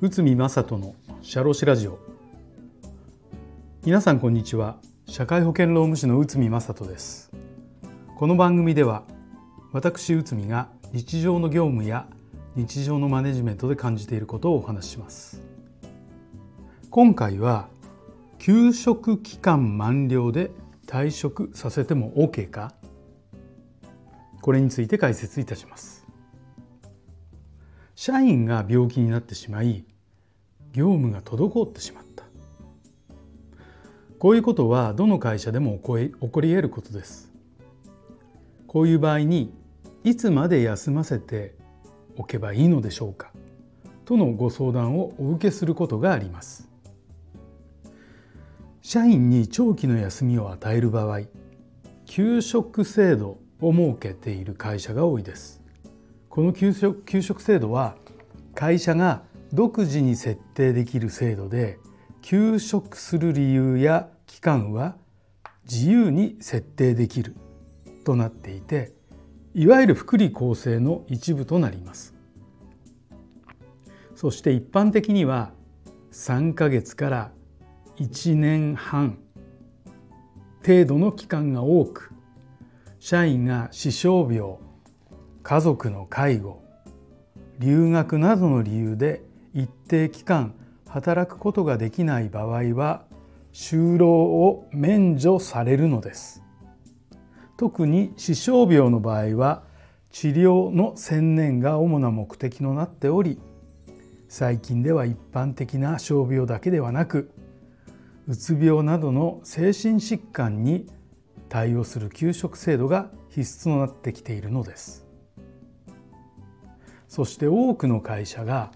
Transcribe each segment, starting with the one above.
内海正人のシャロシラジオ。皆さんこんにちは。社会保険労務士の内海正人です。この番組では私内海が日常の業務や日常のマネジメントで感じていることをお話しします。今回は休職期間満了で退職させても OK か？これについて解説いたします。社員が病気になってしまい業務が滞ってしまった。こういうことはどの会社でも起こり得ることです。こういう場合にいつまで休ませておけばいいのでしょうかとのご相談をお受けすることがあります。社員に長期の休みを与える場合休職制度を設けている会社が多いです。この休職休職制度は会社が独自に設定できる制度で休職する理由や期間は自由に設定できるとなっていていわゆる福利厚生の一部となります。そして一般的には3ヶ月から1年半程度の期間が多く社員が死傷病家族の介護留学などの理由で一定期間働くことができない場合は就労を免除されるのです。特に死傷病の場合は治療の専念が主な目的となっており最近では一般的な傷病だけではなくうつ病などの精神疾患に対応する給食制度が必須となってきているのです。そして多くの会社が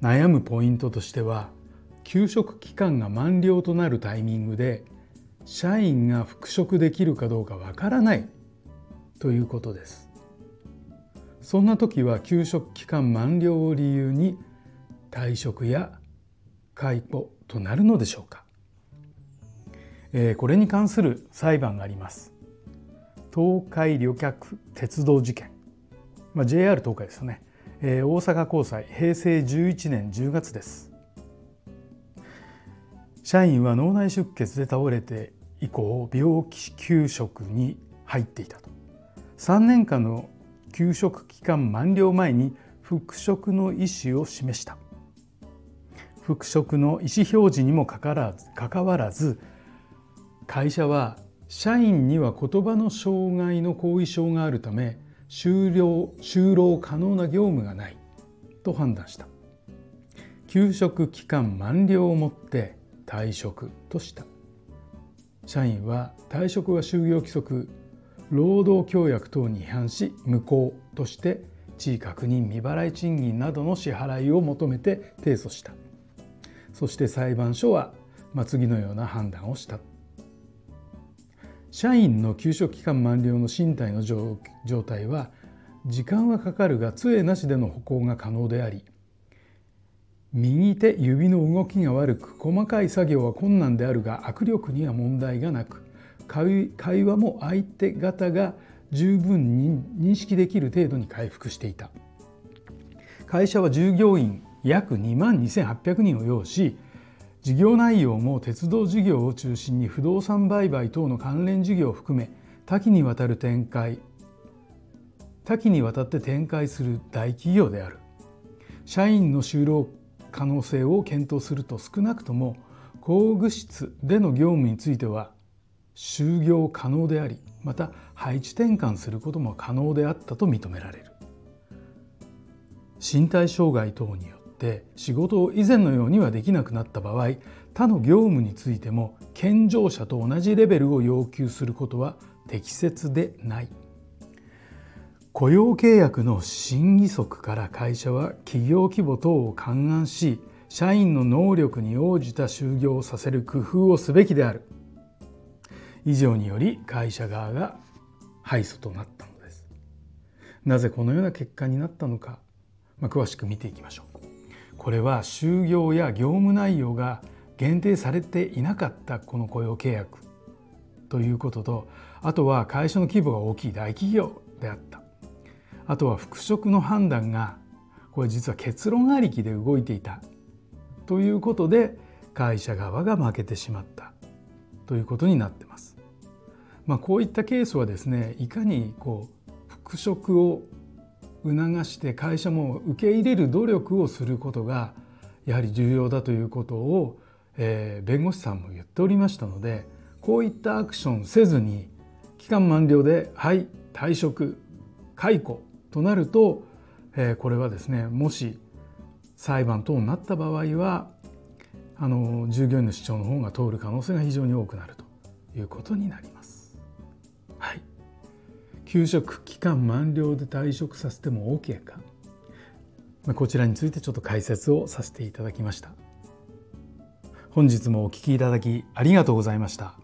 悩むポイントとしては休職期間が満了となるタイミングで社員が復職できるかどうかわからないということです。そんな時は休職期間満了を理由に退職や解雇となるのでしょうか、えー、これに関する裁判があります。東海旅客鉄道事件、まあ、JR 東海ですよね。えー、大阪高裁平成11年10月です。社員は脳内出血で倒れて以降病気休職に入っていたと。3年間の休職期間満了前に復職の意思を示した。復職の意思表示にもかかわらず会社は社員には言葉の障害の後遺症があるため終了就労可能な業務がないと判断した。休職期間満了をもって退職とした。社員は退職は就業規則労働協約等に違反し無効として地位確認未払い賃金などの支払いを求めて提訴した。そして裁判所は、まあ、次のような判断をした社員の休職期間満了の身体の状態は時間はかかるが杖なしでの歩行が可能であり右手指の動きが悪く細かい作業は困難であるが握力には問題がなく会話も相手方が十分に認識できる程度に回復していた。会社は従業員約2万2800人を要し事業内容も鉄道事業を中心に不動産売買等の関連事業を含め多岐にわたる展開多岐にわたって展開する大企業である。社員の就労可能性を検討すると少なくとも高具質での業務については就業可能でありまた配置転換することも可能であったと認められる。身体障害等によって仕事を以前のようにはできなくなった場合他の業務についても健常者と同じレベルを要求することは適切でない。雇用契約の審議則から会社は企業規模等を勘案し社員の能力に応じた就業をさせる工夫をすべきである。以上により会社側が敗訴となったのです。なぜこのような結果になったのか、まあ、詳しく見ていきましょう。これは就業や業務内容が限定されていなかったこの雇用契約ということとあとは会社の規模が大きい大企業であったあとは復職の判断がこれ実は結論ありきで動いていたということで会社側が負けてしまったということになってます。まあ、こういったケースはですねいかにこう復職を促して会社も受け入れる努力をすることがやはり重要だということを、えー、弁護士さんも言っておりましたのでこういったアクションせずに期間満了で「はい退職解雇」となると、えー、これはですねもし裁判等になった場合はあの従業員の主張の方が通る可能性が非常に多くなるということになります。休職期間満了で退職させても OK かこちらについてちょっと解説をさせていただきました。本日もお聞きいただきありがとうございました。